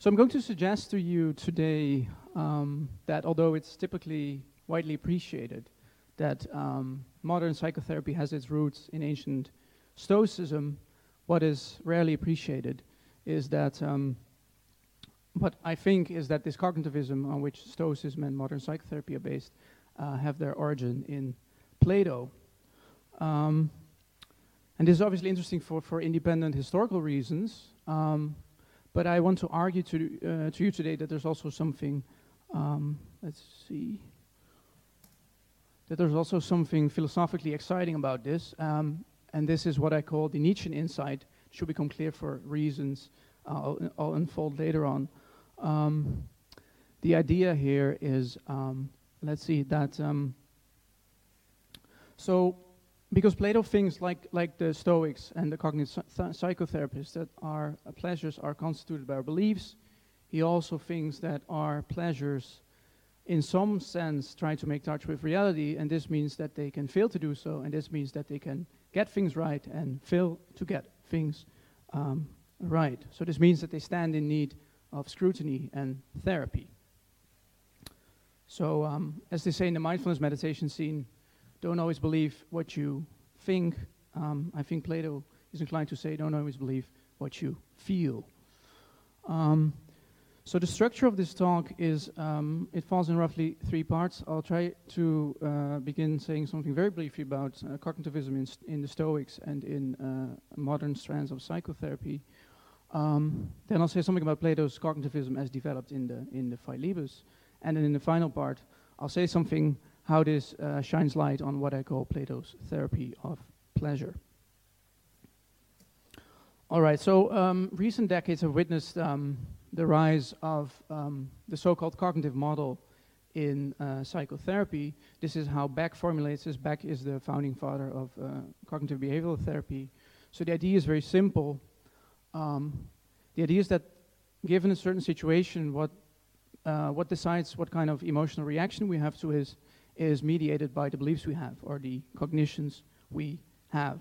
So I'm going to suggest to you today um, that although it's typically widely appreciated that um, modern psychotherapy has its roots in ancient Stoicism, what is rarely appreciated is that um, what I think is that this cognitivism on which Stoicism and modern psychotherapy are based uh, have their origin in Plato. Um, and this is obviously interesting for, for independent historical reasons, um, but I want to argue to, uh, to you today that there's also something, um, let's see, that there's also something philosophically exciting about this, um, and this is what I call the Nietzschean insight. It should become clear for reasons uh, I'll, I'll, unfold later on. Um, the idea here is, um, let's see, that um, so because Plato thinks like like the Stoics and the cognitive psychotherapists that our pleasures are constituted by our beliefs. He also thinks that our pleasures in some sense try to make touch with reality, and this means that they can fail to do so, and this means that they can get things right and fail to get things um, right. So this means that they stand in need of scrutiny and therapy. So, um, as they say in the mindfulness meditation scene, don't always believe what you think. Um, I think Plato is inclined to say, don't always believe what you feel. Um, so the structure of this talk is, um, it falls in roughly three parts. I'll try to uh, begin saying something very briefly about uh, cognitivism in, in, the Stoics and in uh, modern strands of psychotherapy. Um, then I'll say something about Plato's cognitivism as developed in the, in the Philebus. And then in the final part, I'll say something how this uh, shines light on what I call Plato's therapy of pleasure. All right, so um, recent decades have witnessed um, the rise of um, the so-called cognitive model in uh, psychotherapy. This is how Beck formulates this. Beck is the founding father of uh, cognitive behavioral therapy. So the idea is very simple. Um, the idea is that given a certain situation, what, uh, what decides what kind of emotional reaction we have to is, is mediated by the beliefs we have or the cognitions we have.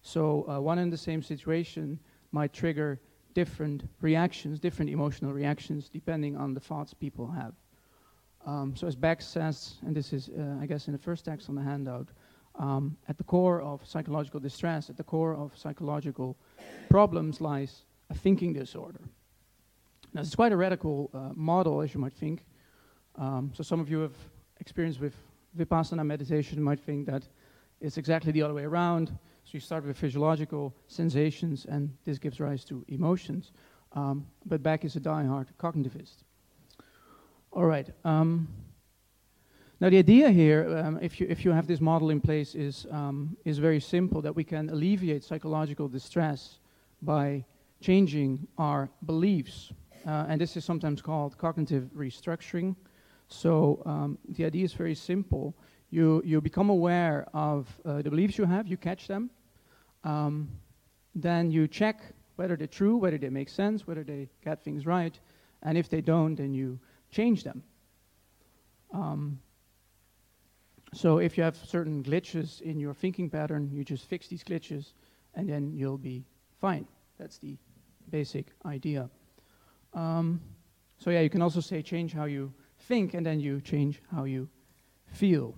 So uh, one and the same situation might trigger different reactions, different emotional reactions, depending on the thoughts people have. Um, so as Beck says, and this is, uh, I guess, in the first text on the handout, um, at the core of psychological distress, at the core of psychological problems lies a thinking disorder. Now, it's quite a radical uh, model, as you might think. Um, so some of you have experience with Vipassana meditation might think that it's exactly the other way around. So you start with physiological sensations, and this gives rise to emotions. Um, but Beck is a die-hard cognitivist. All right. Um, now the idea here, um, if you if you have this model in place, is um, is very simple. That we can alleviate psychological distress by changing our beliefs, uh, and this is sometimes called cognitive restructuring. So um, the idea is very simple you, you become aware of uh, the beliefs you have, you catch them, um, then you check whether they're true, whether they make sense, whether they get things right, and if they don't, then you change them. Um, so if you have certain glitches in your thinking pattern, you just fix these glitches, and then you'll be fine. That's the basic idea. Um, so yeah, you can also say change how you think, and then you change how you feel.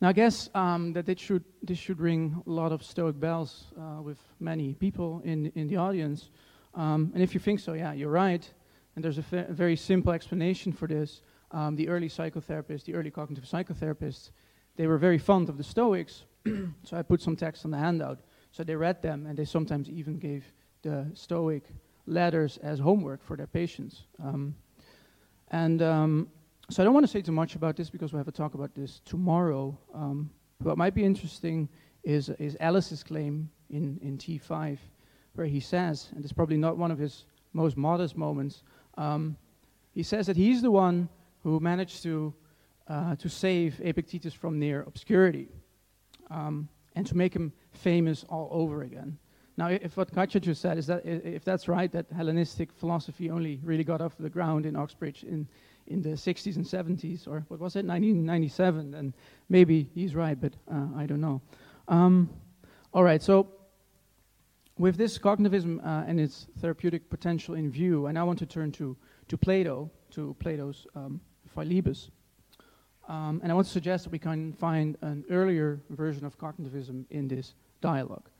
Now, I guess um, that it should, this should ring a lot of Stoic bells uh, with many people in, in the audience. Um, and if you think so, yeah, you're right. And there's a, a very simple explanation for this. Um, the early psychotherapists, the early cognitive psychotherapists, they were very fond of the Stoics. so I put some text on the handout. So they read them, and they sometimes even gave the Stoic letters as homework for their patients. Um, and um, so I don't want to say too much about this because we have a talk about this tomorrow. Um, what might be interesting is, is Ellis's claim in, in T5, where he says, and it's probably not one of his most modest moments, um, he says that he's the one who managed to, uh, to save Epictetus from near obscurity um, and to make him famous all over again. Now, if what Katja just said is that if that's right, that Hellenistic philosophy only really got off the ground in Oxbridge in in the 60s and 70s, or what was it, 1997? then maybe he's right, but uh, I don't know. Um, all right, so with this cognitivism uh, and its therapeutic potential in view, and I want to turn to, to Plato, to Plato's um, Philebus. Um, and I want to suggest that we can find an earlier version of cognitivism in this dialogue.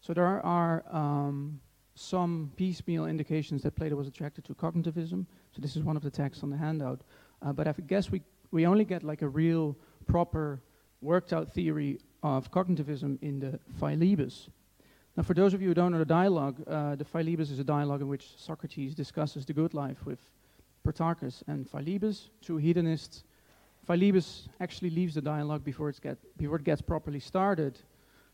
So there are um, some piecemeal indications that Plato was attracted to cognitivism. So this is one of the texts on the handout. Uh, but I guess we, we only get like a real, proper, worked out theory of cognitivism in the Philebus. Now, for those of you who don't know the dialogue, uh, the Philebus is a dialogue in which Socrates discusses the good life with Protarchus and Philebus, two hedonists. Philebus actually leaves the dialogue before, it's get, before it gets properly started.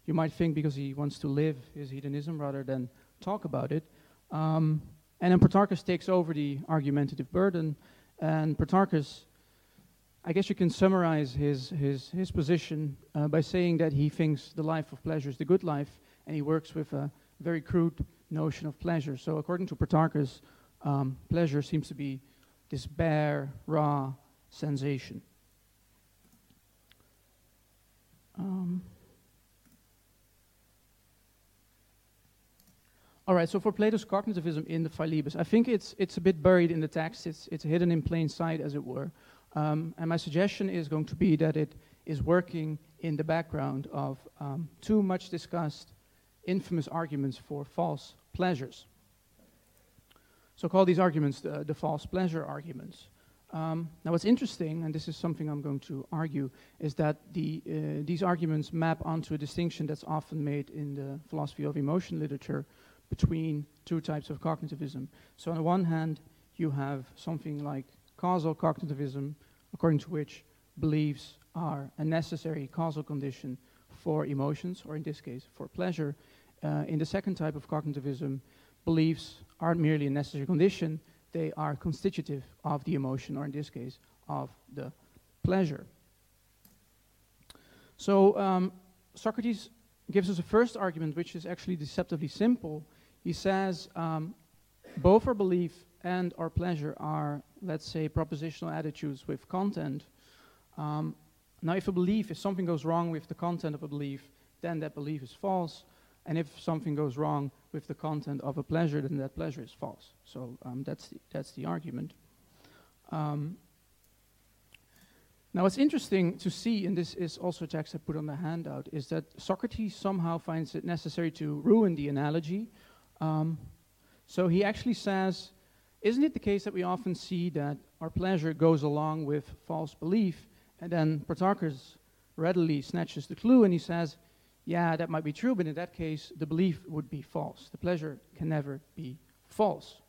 You might think because he wants to live his hedonism rather than talk about it. Um, and then Protarchus takes over the argumentative burden, and Protarchus, I guess you can summarize his, his, his position uh, by saying that he thinks the life of pleasure is the good life, and he works with a very crude notion of pleasure. So, according to Protarchus, um, pleasure seems to be this bare, raw sensation. Um, all right, so for Plato's cognitivism in the Philebus, I think it's, it's a bit buried in the text. It's, it's hidden in plain sight, as it were. Um, and my suggestion is going to be that it is working in the background of um, too much discussed infamous arguments for false pleasures. So call these arguments the, the false pleasure arguments. Um, now, what's interesting, and this is something I'm going to argue, is that the, uh, these arguments map onto a distinction that's often made in the philosophy of emotion literature between two types of cognitivism. So, on the one hand, you have something like causal cognitivism, according to which beliefs are a necessary causal condition for emotions, or in this case, for pleasure. Uh, in the second type of cognitivism, beliefs aren't merely a necessary condition, they are constitutive of the emotion, or in this case, of the pleasure. So um, Socrates gives us a first argument, which is actually deceptively simple. He says um, both our belief and our pleasure are, let's say, propositional attitudes with content. Um, now, if a belief, if something goes wrong with the content of a belief, then that belief is false. And if something goes wrong with the content of a pleasure, then that pleasure is false. So um, that's, the, that's the argument. Um, now, what's interesting to see, and this is also a text I put on the handout, is that Socrates somehow finds it necessary to ruin the analogy. Um, so he actually says, Isn't it the case that we often see that our pleasure goes along with false belief? And then Protarchus readily snatches the clue and he says, yeah, that might be true, but in that case, the belief would be false. The pleasure can never be false.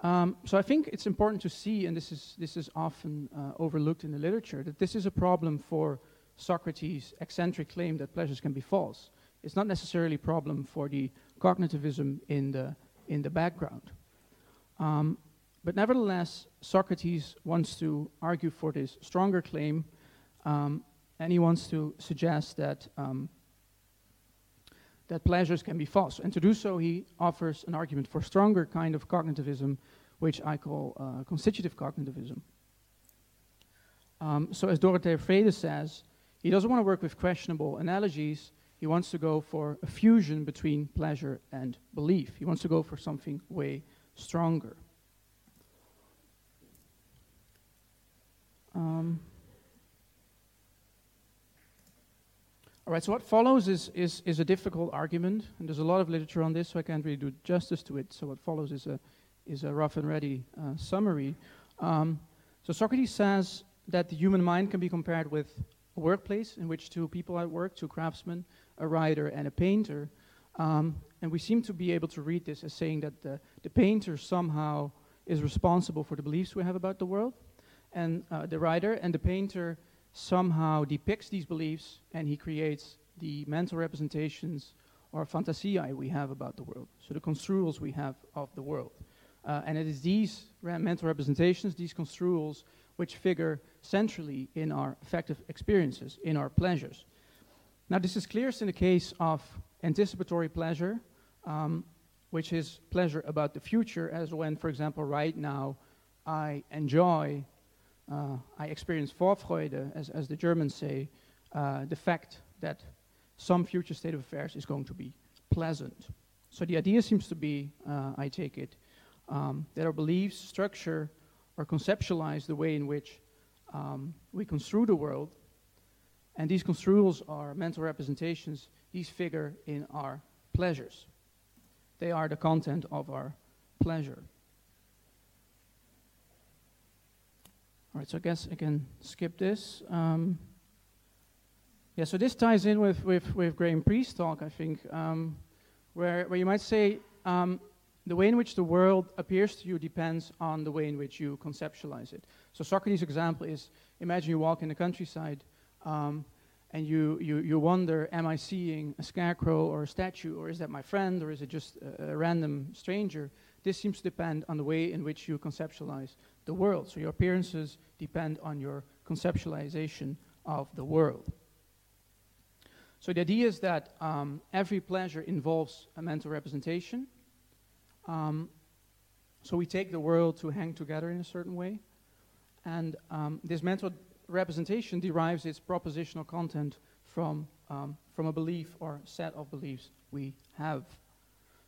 Um, so I think it's important to see, and this is, this is often uh, overlooked in the literature, that this is a problem for Socrates' eccentric claim that pleasures can be false. It's not necessarily a problem for the cognitivism in the, in the background. Um, but nevertheless, Socrates wants to argue for this stronger claim um, and he wants to suggest that, um, that pleasures can be false. And to do so, he offers an argument for stronger kind of cognitivism, which I call uh, constitutive cognitivism. Um, so, as Dorothea Frede says, he doesn't want to work with questionable analogies. He wants to go for a fusion between pleasure and belief. He wants to go for something way stronger. Um, All right, so what follows is, is, is a difficult argument, and there's a lot of literature on this, so I can't really do justice to it. So what follows is a, is a rough and ready uh, summary. Um, so Socrates says that the human mind can be compared with a workplace in which two people at work, two craftsmen, a writer and a painter. Um, and we seem to be able to read this as saying that the, the painter somehow is responsible for the beliefs we have about the world, and uh, the writer and the painter somehow depicts these beliefs and he creates the mental representations or fantasiae we have about the world, so the construals we have of the world. Uh, and it is these mental representations, these construals, which figure centrally in our affective experiences, in our pleasures. Now, this is clearest in the case of anticipatory pleasure, um, which is pleasure about the future, as when, for example, right now I enjoy uh, I experience Vorfreude, as, as the Germans say, uh, the fact that some future state of affairs is going to be pleasant. So the idea seems to be, uh, I take it, um, that our beliefs structure or conceptualize the way in which um, we construe the world, and these construals are mental representations. These figure in our pleasures. They are the content of our pleasure. All right, so I guess I can skip this. Um, yeah, so this ties in with, with, with Graham Priest's talk, I think, um, where, where you might say um, the way in which the world appears to you depends on the way in which you conceptualize it. So Socrates' example is, imagine you walk in the countryside um, and you, you, you wonder, am I seeing a scarecrow or a statue, or is that my friend, or is it just a, a random stranger? This seems to depend on the way in which you conceptualize the world. So your appearances depend on your conceptualization of the world. So the idea is that um, every pleasure involves a mental representation. Um, so we take the world to hang together in a certain way. And um, this mental representation derives its propositional content from, um, from a belief or set of beliefs we have.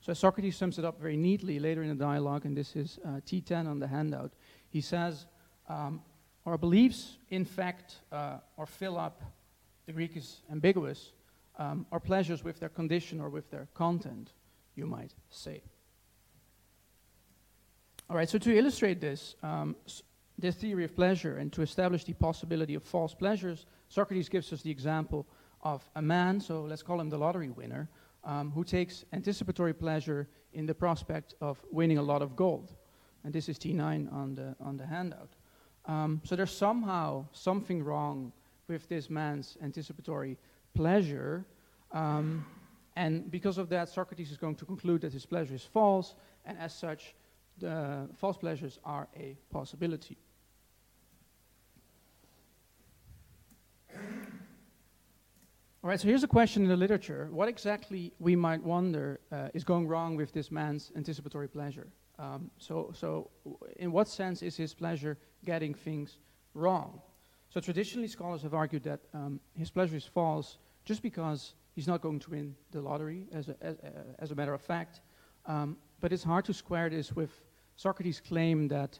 So Socrates sums it up very neatly later in the dialogue, and this is uh, T10 on the handout. He says, um, Our beliefs, in fact, uh, or fill up, the Greek is ambiguous, um, our pleasures with their condition or with their content, you might say. All right, so to illustrate this, um, this theory of pleasure and to establish the possibility of false pleasures, Socrates gives us the example of a man, so let's call him the lottery winner, um, who takes anticipatory pleasure in the prospect of winning a lot of gold. And this is T9 on the, on the handout. Um, so there's somehow something wrong with this man's anticipatory pleasure. Um, and because of that, Socrates is going to conclude that his pleasure is false, and as such, the false pleasures are a possibility. All right, so here's a question in the literature. What exactly, we might wonder, uh, is going wrong with this man's anticipatory pleasure? Um, so, so, in what sense is his pleasure getting things wrong? So, traditionally, scholars have argued that um, his pleasure is false just because he's not going to win the lottery, as a, as, uh, as a matter of fact. Um, but it's hard to square this with Socrates' claim that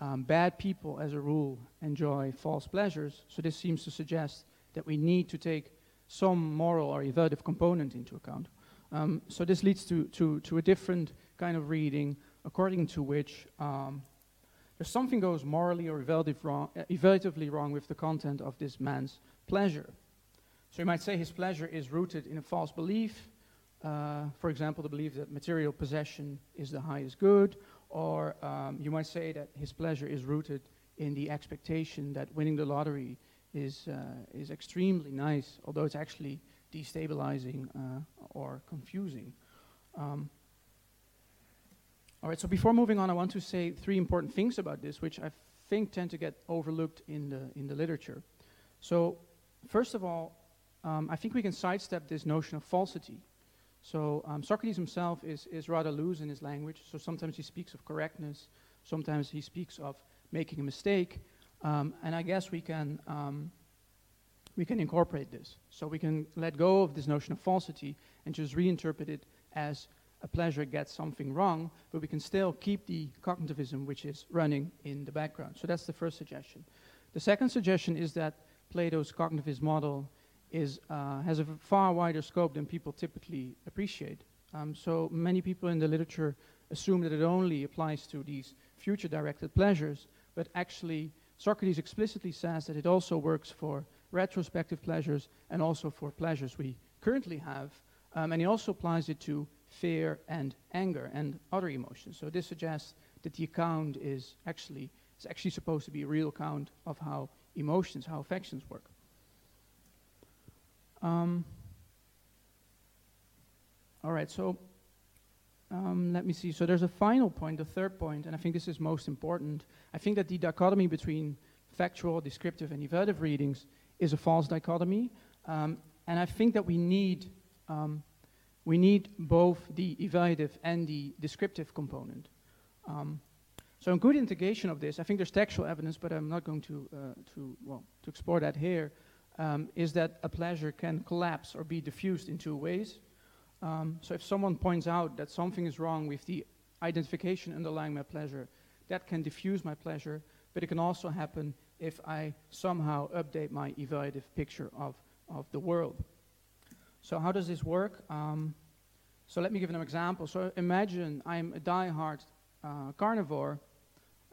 um, bad people, as a rule, enjoy false pleasures. So, this seems to suggest that we need to take some moral or evaluative component into account. Um, so this leads to, to, to a different kind of reading, according to which um, there's something goes morally or evaluative wrong, uh, evaluatively wrong with the content of this man's pleasure. So you might say his pleasure is rooted in a false belief, uh, for example, the belief that material possession is the highest good, or um, you might say that his pleasure is rooted in the expectation that winning the lottery is, uh, is extremely nice, although it's actually destabilizing uh, or confusing. Um, all right, so before moving on, I want to say three important things about this, which I think tend to get overlooked in the, in the literature. So, first of all, um, I think we can sidestep this notion of falsity. So, um, Socrates himself is, is rather loose in his language, so sometimes he speaks of correctness, sometimes he speaks of making a mistake, um, and I guess we can, um, we can incorporate this. So we can let go of this notion of falsity and just reinterpret it as a pleasure gets something wrong, but we can still keep the cognitivism which is running in the background. So that's the first suggestion. The second suggestion is that Plato's cognitivist model is, uh, has a far wider scope than people typically appreciate. Um, so many people in the literature assume that it only applies to these future directed pleasures, but actually Socrates explicitly says that it also works for retrospective pleasures and also for pleasures we currently have. Um, and he also applies it to fear and anger and other emotions. So this suggests that the account is actually, is actually supposed to be a real account of how emotions, how affections work. Um, all right, so um, let me see. So there's a final point, the third point, and I think this is most important. I think that the dichotomy between factual, descriptive, and evaluative readings is a false dichotomy, um, and I think that we need um, we need both the evaluative and the descriptive component. Um, so, a good integration of this, I think there's textual evidence, but I'm not going to uh, to well to explore that here. Um, is that a pleasure can collapse or be diffused in two ways. Um, so if someone points out that something is wrong with the identification underlying my pleasure, that can diffuse my pleasure, but it can also happen if I somehow update my evaluative picture of, of the world. So how does this work? Um, so let me give an example. So imagine I'm a die-hard uh, carnivore,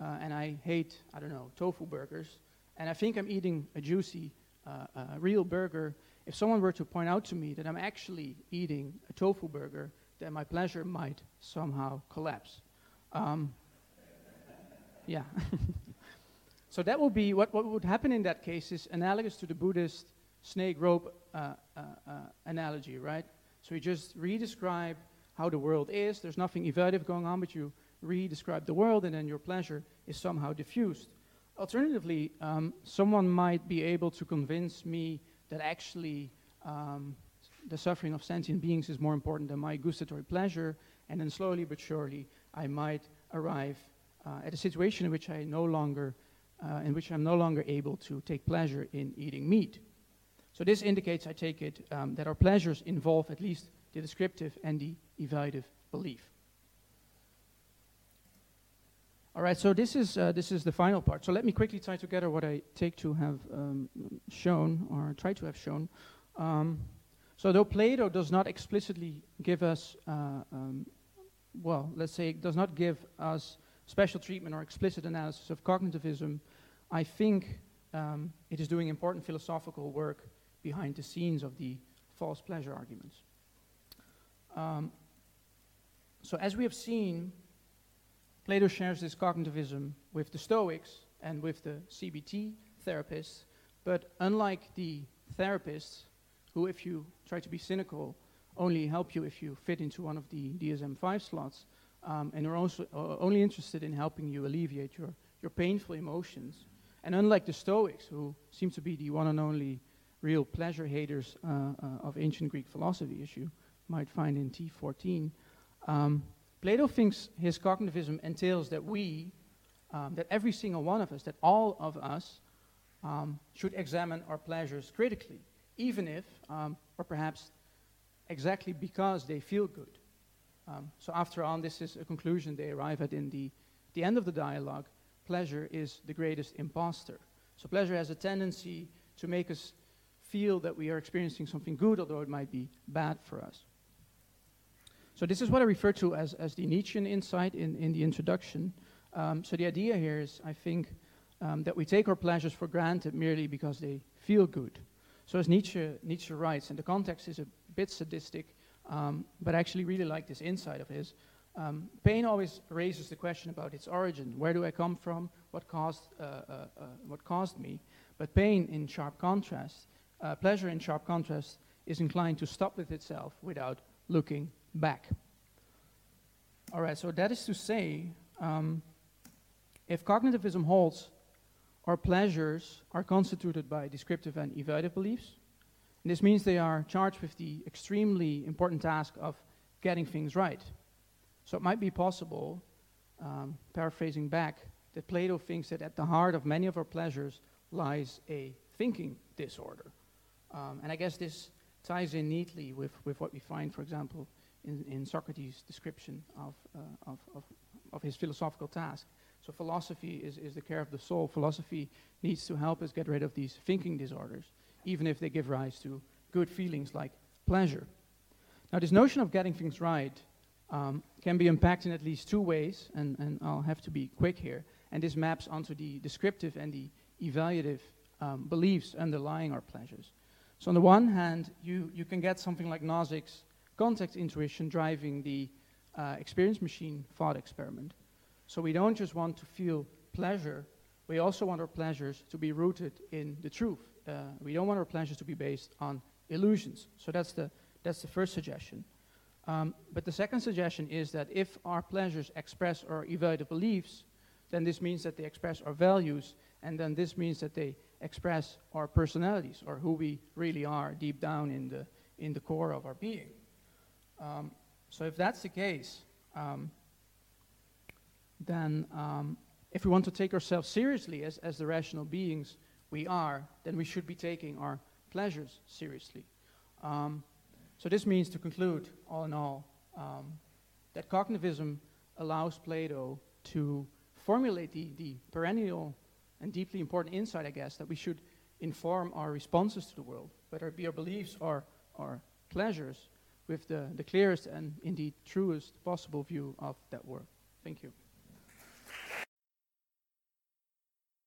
uh, and I hate, I don't know, tofu burgers, and I think I'm eating a juicy, uh, real burger. If someone were to point out to me that I'm actually eating a tofu burger, then my pleasure might somehow collapse. Um, yeah. so that would be what, what would happen in that case is analogous to the Buddhist snake rope uh, uh, uh, analogy, right? So you just re-describe how the world is. There's nothing evaluative going on, but you re-describe the world, and then your pleasure is somehow diffused. Alternatively, um, someone might be able to convince me that actually um, the suffering of sentient beings is more important than my gustatory pleasure, and then slowly but surely I might arrive uh, at a situation in which I no longer, uh, in which I'm no longer able to take pleasure in eating meat. So this indicates, I take it, um, that our pleasures involve at least the descriptive and the evaluative belief. All right, so this is, uh, this is the final part. So let me quickly tie together what I take to have um, shown, or try to have shown. Um, so though Plato does not explicitly give us, uh, um, well, let's say, does not give us special treatment or explicit analysis of cognitivism, I think um, it is doing important philosophical work behind the scenes of the false pleasure arguments. Um, so as we have seen, Plato shares this cognitivism with the Stoics and with the CBT therapists, but unlike the therapists, who, if you try to be cynical, only help you if you fit into one of the DSM-5 slots, um, and are also uh, only interested in helping you alleviate your, your painful emotions. And unlike the Stoics, who seem to be the one and only real pleasure haters uh, uh, of ancient Greek philosophy, as you might find in T14, um, Plato thinks his cognitivism entails that we, um, that every single one of us, that all of us, um, should examine our pleasures critically, even if, um, or perhaps exactly because they feel good. Um, so after all, this is a conclusion they arrive at in the, the end of the dialogue. Pleasure is the greatest impostor. So pleasure has a tendency to make us feel that we are experiencing something good, although it might be bad for us. So this is what I refer to as, as the Nietzschean insight in, in the introduction. Um, so the idea here is, I think, um, that we take our pleasures for granted merely because they feel good. So as Nietzsche, Nietzsche writes, and the context is a bit sadistic, um, but I actually really like this insight of his. Um, pain always raises the question about its origin. Where do I come from? What caused, uh, uh, uh, what caused me? But pain, in sharp contrast, uh, pleasure in sharp contrast, is inclined to stop with itself without looking Beck. All right, so that is to say, um, if cognitivism holds, our pleasures are constituted by descriptive and evaluative beliefs. And this means they are charged with the extremely important task of getting things right. So it might be possible, um, paraphrasing back, that Plato thinks that at the heart of many of our pleasures lies a thinking disorder. Um, and I guess this ties in neatly with, with what we find, for example, in, in Socrates' description of, uh, of, of, of, his philosophical task. So philosophy is, is the care of the soul. Philosophy needs to help us get rid of these thinking disorders, even if they give rise to good feelings like pleasure. Now, this notion of getting things right um, can be unpacked in at least two ways, and, and I'll have to be quick here. And this maps onto the descriptive and the evaluative um, beliefs underlying our pleasures. So on the one hand, you, you can get something like Nozick's context intuition driving the uh, experience machine thought experiment. So we don't just want to feel pleasure, we also want our pleasures to be rooted in the truth. Uh, we don't want our pleasures to be based on illusions. So that's the, that's the first suggestion. Um, but the second suggestion is that if our pleasures express our evaluative beliefs, then this means that they express our values, and then this means that they express our personalities, or who we really are deep down in the, in the core of our being. Um, so if that's the case, um, then um, if we want to take ourselves seriously as, as the rational beings we are, then we should be taking our pleasures seriously. Um, So this means, to conclude, all in all, um, that cognitivism allows Plato to formulate the, the perennial and deeply important insight, I guess, that we should inform our responses to the world, whether it be our beliefs or our pleasures, with the, the clearest and indeed truest possible view of that work. Thank you.